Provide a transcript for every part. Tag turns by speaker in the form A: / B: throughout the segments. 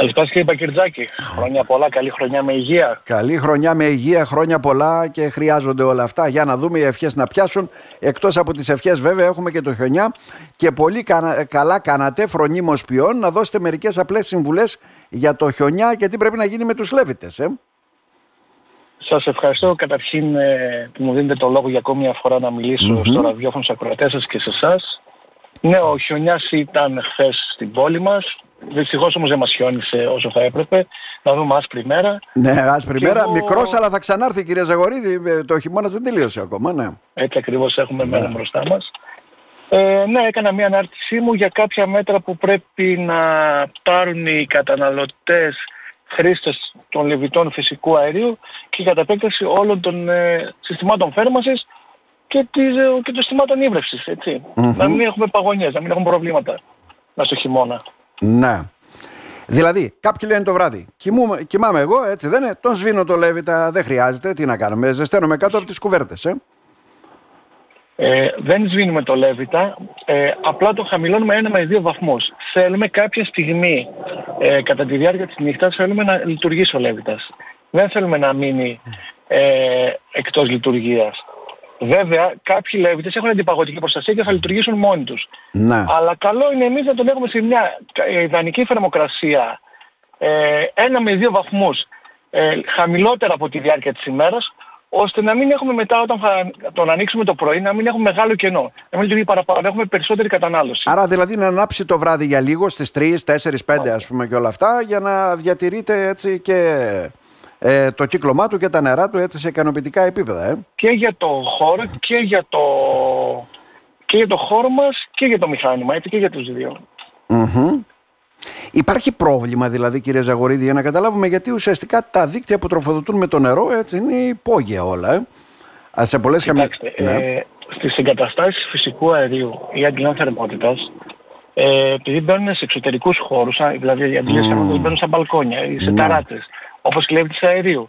A: Καλησπέρα κύριε Μπακυρτζάκη. Χρόνια πολλά, καλή χρονιά με υγεία.
B: Καλή χρονιά με υγεία, χρόνια πολλά και χρειάζονται όλα αυτά. Για να δούμε οι ευχές να πιάσουν. Εκτός από τις ευχές βέβαια έχουμε και το χιονιά και πολύ καλά κάνατε φρονίμως ποιόν να δώσετε μερικές απλές συμβουλές για το χιονιά και τι πρέπει να γίνει με τους Λέβητες. Ε;
A: Σας ευχαριστώ καταρχήν ε, που μου δίνετε το λόγο για ακόμη μια φορά να μιλήσω στο ραδιόφωνο στους ακροατές σας και σε εσάς. Ναι, ο χιονιάς ήταν χθες στην πόλη μας. Δυστυχώς όμως δεν μας χιόνισε όσο θα έπρεπε. Να δούμε άσπρη μέρα.
B: Ναι, άσπρη μέρα. Εγώ... Μικρός αλλά θα ξανάρθει κυρία Ζαγορίδη. Ε, το χειμώνα δεν τελείωσε ακόμα, ναι.
A: Έτσι ακριβώς έχουμε ναι. μέρα μπροστά μας. Ε, ναι, έκανα μια ανάρτησή μου για κάποια μέτρα που πρέπει να πάρουν οι καταναλωτές χρήστες των λεβιτών φυσικού αερίου και κατά επέκταση όλων των ε, συστημάτων θέρμανσης και, της, ε, και των συστημάτων ύβρευσης, Να μην έχουμε παγωνιές, να μην έχουμε προβλήματα μέσα στο χειμώνα.
B: Ναι. Δηλαδή, κάποιοι λένε το βράδυ, Κοιμούμε, κοιμάμαι εγώ, έτσι δεν είναι, τον σβήνω το λέβητα, δεν χρειάζεται, τι να κάνουμε, ζεσταίνομαι κάτω από τις κουβέρτες, ε.
A: Ε, δεν σβήνουμε το Λέβητα, ε, απλά το χαμηλώνουμε ένα με δύο βαθμούς. Θέλουμε κάποια στιγμή, ε, κατά τη διάρκεια της νύχτας, θέλουμε να λειτουργήσει ο Λέβητας. Δεν θέλουμε να μείνει ε, εκτός λειτουργίας. Βέβαια, κάποιοι Λέβητες έχουν αντιπαγωτική προστασία και θα λειτουργήσουν μόνοι τους.
B: Να.
A: Αλλά καλό είναι εμείς να τον έχουμε σε μια ιδανική θερμοκρασία ε, ένα με δύο βαθμούς ε, χαμηλότερα από τη διάρκεια της ημέρας, ώστε να μην έχουμε μετά όταν θα τον ανοίξουμε το πρωί να μην έχουμε μεγάλο κενό. Να μην λειτουργεί παραπάνω, να έχουμε περισσότερη κατανάλωση.
B: Άρα δηλαδή να ανάψει το βράδυ για λίγο στις 3, 4, 5 ας πούμε και όλα αυτά για να διατηρείτε έτσι και ε, το κύκλωμά του και τα νερά του έτσι σε ικανοποιητικά επίπεδα. Ε.
A: Και για το χώρο και για το, και για το χώρο μας και για το μηχάνημα, έτσι και για τους δύο.
B: Υπάρχει πρόβλημα δηλαδή κύριε Ζαγορίδη για να καταλάβουμε γιατί ουσιαστικά τα δίκτυα που τροφοδοτούν με το νερό έτσι είναι υπόγεια όλα. Ε. Α, σε πολλές
A: Κοιτάξτε, ναι. ε, στις εγκαταστάσεις φυσικού αερίου ή αντιλών θερμότητας ε, επειδή μπαίνουν σε εξωτερικούς χώρους, δηλαδή οι αντιλές mm. θερμότητας μπαίνουν στα μπαλκόνια ή σε ναι. ταράτες, όπως κλέβει αερίου,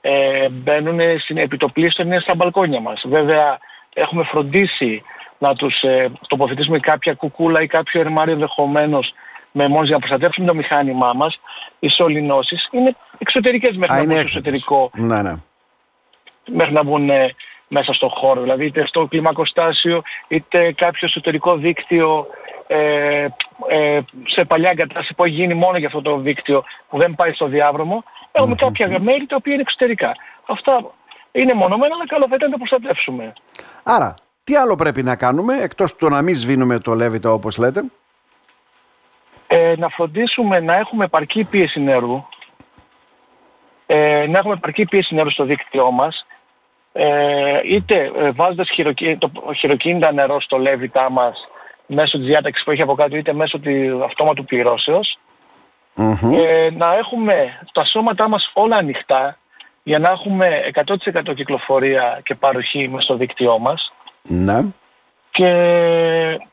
A: ε, μπαίνουν στην επιτοπλίστων στα μπαλκόνια μας. Βέβαια έχουμε φροντίσει να τους ε, τοποθετήσουμε κάποια κουκούλα ή κάποιο ερμάριο ενδεχομένως με μόνος για να προστατεύσουμε το μηχάνημά μας, οι σωληνώσεις είναι εξωτερικές μέχρι να μπουν στο εσωτερικό.
B: Ναι, ναι.
A: Μέχρι να μπουν ε, μέσα στο χώρο. Δηλαδή είτε στο κλιμακοστάσιο, είτε κάποιο εσωτερικό δίκτυο ε, ε, σε παλιά εγκατάσταση που έχει γίνει μόνο για αυτό το δίκτυο που δεν πάει στο διάδρομο, έχουμε κάποια μέρη τα οποία είναι εξωτερικά. Αυτά είναι μονομένα, αλλά καλό θα ήταν να τα προστατεύσουμε.
B: Άρα, τι άλλο πρέπει να κάνουμε, εκτός του να μην σβήνουμε το λέβητα όπως λέτε;
A: Ε, να φροντίσουμε να έχουμε επαρκή πίεση νερού, ε, να έχουμε επαρκή πίεση νερού στο δίκτυό μας, ε, είτε ε, βάζοντας το χειροκίνητα νερό στο λέβητά μας μέσω της διάταξης που έχει από κάτω, είτε μέσω του αυτόματου ε, να έχουμε τα σώματά μας όλα ανοιχτά για να έχουμε 100% κυκλοφορία και παροχή μες στο δίκτυό μας.
B: Ναι
A: και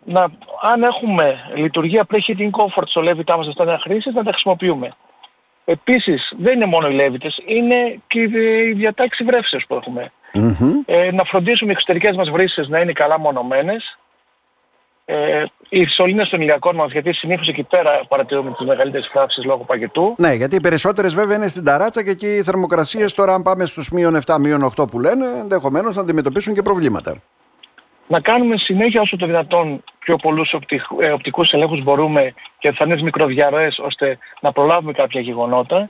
A: να, αν έχουμε λειτουργία pre-heating comfort στο λέβητά μας στα νέα χρήσης, να τα χρησιμοποιούμε. Επίσης, δεν είναι μόνο οι λέβητες, είναι και η διατάξη βρεύσεως που εχουμε Ε, να φροντίσουμε οι εξωτερικές μας βρύσες να είναι καλά μονομένες. Ε, οι σωλήνες των ηλιακών μας, γιατί συνήθως εκεί πέρα παρατηρούμε τις μεγαλύτερες φράψεις λόγω παγετού.
B: Ναι, γιατί οι περισσότερες βέβαια είναι στην ταράτσα και εκεί οι θερμοκρασίες τώρα αν πάμε στους μείον 7, μείον 8 που λένε, ενδεχομένως να αντιμετωπίσουν και προβλήματα
A: να κάνουμε συνέχεια όσο το δυνατόν πιο πολλούς ε, οπτικούς ελέγχους μπορούμε και φανείς μικροδιαρροές ώστε να προλάβουμε κάποια γεγονότα.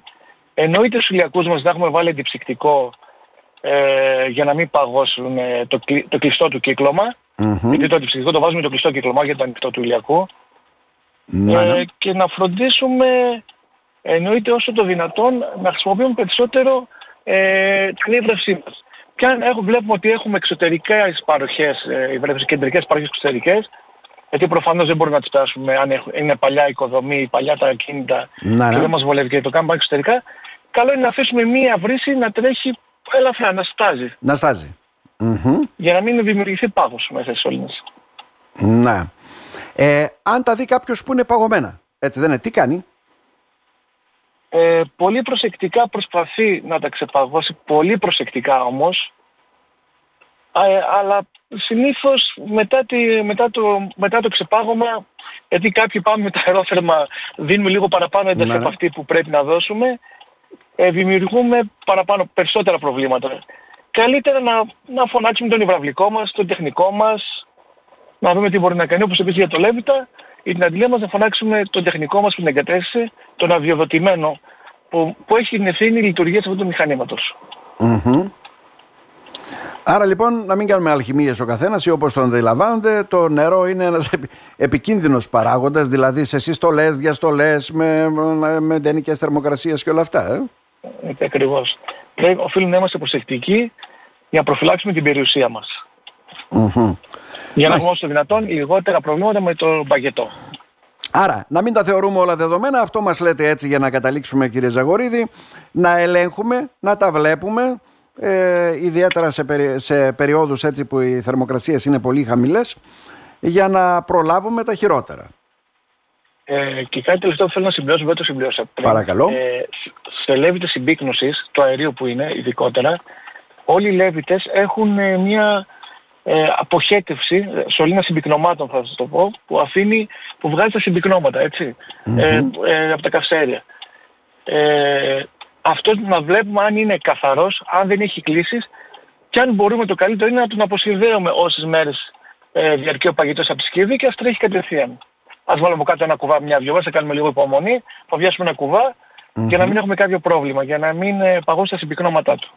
A: Εννοείται στους ηλιακούς μας να έχουμε βάλει αντιψυκτικό ε, για να μην παγώσουν ε, το, το κλειστό του κυκλωμα Γιατί το αντιψυκτικό το βάζουμε το κλειστό κύκλωμα για το ανοιχτό του ηλιακού. Ναι, ναι. και να φροντίσουμε εννοείται όσο το δυνατόν να χρησιμοποιούμε περισσότερο ε, την ύβρευσή μας. Και αν έχουμε, βλέπουμε ότι έχουμε εξωτερικές παροχές, ε, κεντρικές παροχές εξωτερικές, γιατί προφανώς δεν μπορούμε να τις πιάσουμε αν είναι παλιά οικοδομή, παλιά τα ακίνητα ναι, και δεν μας βολεύει και το κάνουμε εξωτερικά, καλό είναι να αφήσουμε μία βρύση να τρέχει ελαφρά, να στάζει.
B: Να στάζει.
A: Για να μην δημιουργηθεί πάγος μέσα στις σωλήνες.
B: Ναι. Ε, αν τα δει κάποιος που είναι παγωμένα, έτσι δεν είναι, τι κάνει;
A: Ε, πολύ προσεκτικά προσπαθεί να τα ξεπαγώσει, πολύ προσεκτικά όμως, αλλά συνήθως μετά, τη, μετά, το, μετά το ξεπάγωμα, γιατί κάποιοι πάμε με τα αερόθερμα, δίνουμε λίγο παραπάνω ένταση ναι, από ναι. αυτή που πρέπει να δώσουμε, ε, δημιουργούμε παραπάνω, περισσότερα προβλήματα. Καλύτερα να, να φωνάξουμε τον υβραυλικό μας, τον τεχνικό μας, να δούμε τι μπορεί να κάνει, όπως επίσης για το Λέβητα, ή την αντιλία μας να φωνάξουμε τον τεχνικό μας που την εγκατέστησε, τον αδειοδοτημένο, που, που έχει την ευθύνη λειτουργίας αυτού του μηχανήματος.
B: Άρα λοιπόν να μην κάνουμε αλχημίες ο καθένας ή όπως τον αντιλαμβάνονται το νερό είναι ένας επικίνδυνος παράγοντας δηλαδή σε συστολές, διαστολές με, με, με ταινικές θερμοκρασίες και όλα αυτά. Ε;
A: Έτσι ακριβώς. Πρέπει, οφείλουμε να είμαστε προσεκτικοί για να προφυλάξουμε την περιουσία μας. Mm-hmm. Για να έχουμε όσο δυνατόν λιγότερα προβλήματα με το μπαγετό.
B: Άρα, να μην τα θεωρούμε όλα δεδομένα, αυτό μας λέτε έτσι για να καταλήξουμε κύριε Ζαγορίδη, να ελέγχουμε, να τα βλέπουμε, ε, ιδιαίτερα σε, περι, σε περιόδους έτσι που οι θερμοκρασίες είναι πολύ χαμηλές, για να προλάβουμε τα χειρότερα.
A: Ε, και κάτι τελευταίο που θέλω να συμπληρώσω, δεν το συμπληρώσα πριν.
B: Παρακαλώ. Ε,
A: σε λέβητες συμπίκνωσης, το αερίο που είναι ειδικότερα, όλοι οι λέβητες έχουν ε, μια ε, αποχέτευση σωλήνα συμπυκνωμάτων θα σας το πω, που αφήνει, που βγάζει τα συμπυκνώματα, έτσι, ε, ε, από τα καυσαέρια. Ε, αυτός να βλέπουμε αν είναι καθαρός, αν δεν έχει κλήσεις και αν μπορούμε το καλύτερο είναι να τον αποσυνδέουμε όσες μέρες ε, διαρκεί ο παγιτός από τη σκευή και ας τρέχει κατευθείαν. Ας βάλουμε κάτω ένα κουβά μια-δυο μέρες, θα κάνουμε λίγο υπομονή, θα βιάσουμε ένα κουβά για να μην έχουμε κάποιο πρόβλημα, για να μην ε, παγώσει τα συμπυκνώματά του.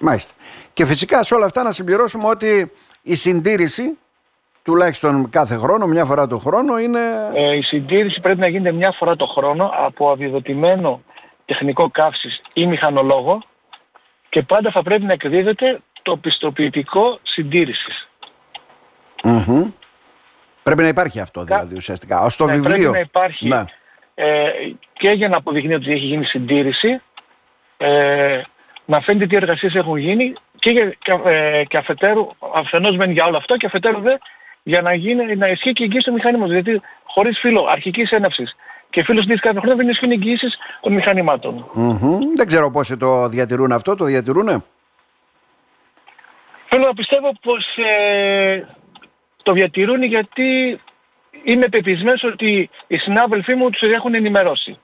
B: Μάλιστα. Και φυσικά σε όλα αυτά να συμπληρώσουμε ότι η συντήρηση τουλάχιστον κάθε χρόνο, μια φορά το χρόνο είναι...
A: Ε, η συντήρηση πρέπει να γίνεται μια φορά το χρόνο από αδειοδοτημένο τεχνικό καύσης ή μηχανολόγο και πάντα θα πρέπει να εκδίδεται το πιστοποιητικό συντήρησης.
B: Πρέπει να υπάρχει αυτό δηλαδή ουσιαστικά. Ως το
A: ναι,
B: βιβλίο.
A: Πρέπει να υπάρχει ναι. Ε, και για να αποδεικνύει ότι έχει γίνει συντήρηση, ε, να φαίνεται τι εργασίες έχουν γίνει και, για, ε, και αφετέρου, αφενός μεν για όλο αυτό και αφετέρου δε για να, γίνει, να ισχύει και η εγγύηση του μηχανήματος. Γιατί χωρίς φύλλο αρχικής έναυσης και φίλος της κάθε χρόνο δεν ισχύουν εγγύησεις των μηχανημάτων.
B: Mm-hmm. Δεν ξέρω πόσοι το διατηρούν αυτό, το διατηρούνε.
A: Θέλω να πιστεύω πως ε, το διατηρούν γιατί είμαι πεπισμένος ότι οι συνάδελφοί μου τους έχουν ενημερώσει.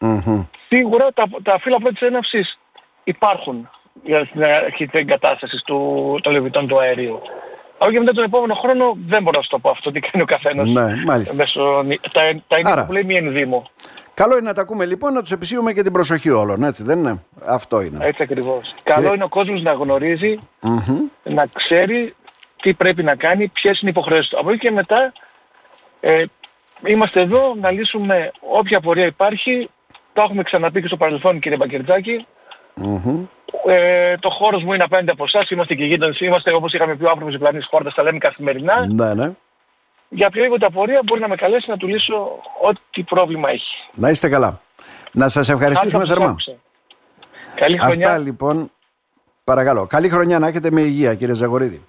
A: Mm-hmm. Σίγουρα τα, τα φύλλα πρώτης έναυσης υπάρχουν για την αρχή της εγκατάστασης του, των λεβιτών του αερίου. Αλλά και μετά τον επόμενο χρόνο δεν μπορώ να σου το πω αυτό τι κάνει ο καθένας.
B: Ναι, μάλιστα.
A: Μέσω, τα, τα είναι που λέει μία ενδύμο.
B: Καλό είναι να τα ακούμε λοιπόν, να τους επισύουμε και την προσοχή όλων, έτσι δεν είναι; Αυτό είναι.
A: Έτσι ακριβώς. Καλό είναι ο κόσμος να γνωριζει να ξέρει τι πρέπει να κάνει, ποιες είναι οι υποχρεώσεις του. Από εκεί και μετά ε, είμαστε εδώ να λύσουμε όποια πορεία υπάρχει. Το έχουμε ξαναπεί και στο παρελθόν κύριε Μπακερτζάκη. Ε, το χώρος μου είναι απέναντι από εσάς, είμαστε και γείτονες, είμαστε όπως είχαμε πει ο άνθρωπος του πλανήτης χώρας, τα λέμε καθημερινά.
B: Ναι, ναι.
A: Για οποιαδήποτε απορία μπορεί να με καλέσει να του λύσω ό,τι πρόβλημα έχει.
B: Να είστε καλά. Να σας ευχαριστήσουμε θερμά.
A: Καλή χρονιά.
B: Αυτά λοιπόν, παρακαλώ. Καλή χρονιά να έχετε με υγεία κύριε Ζαγορίδη.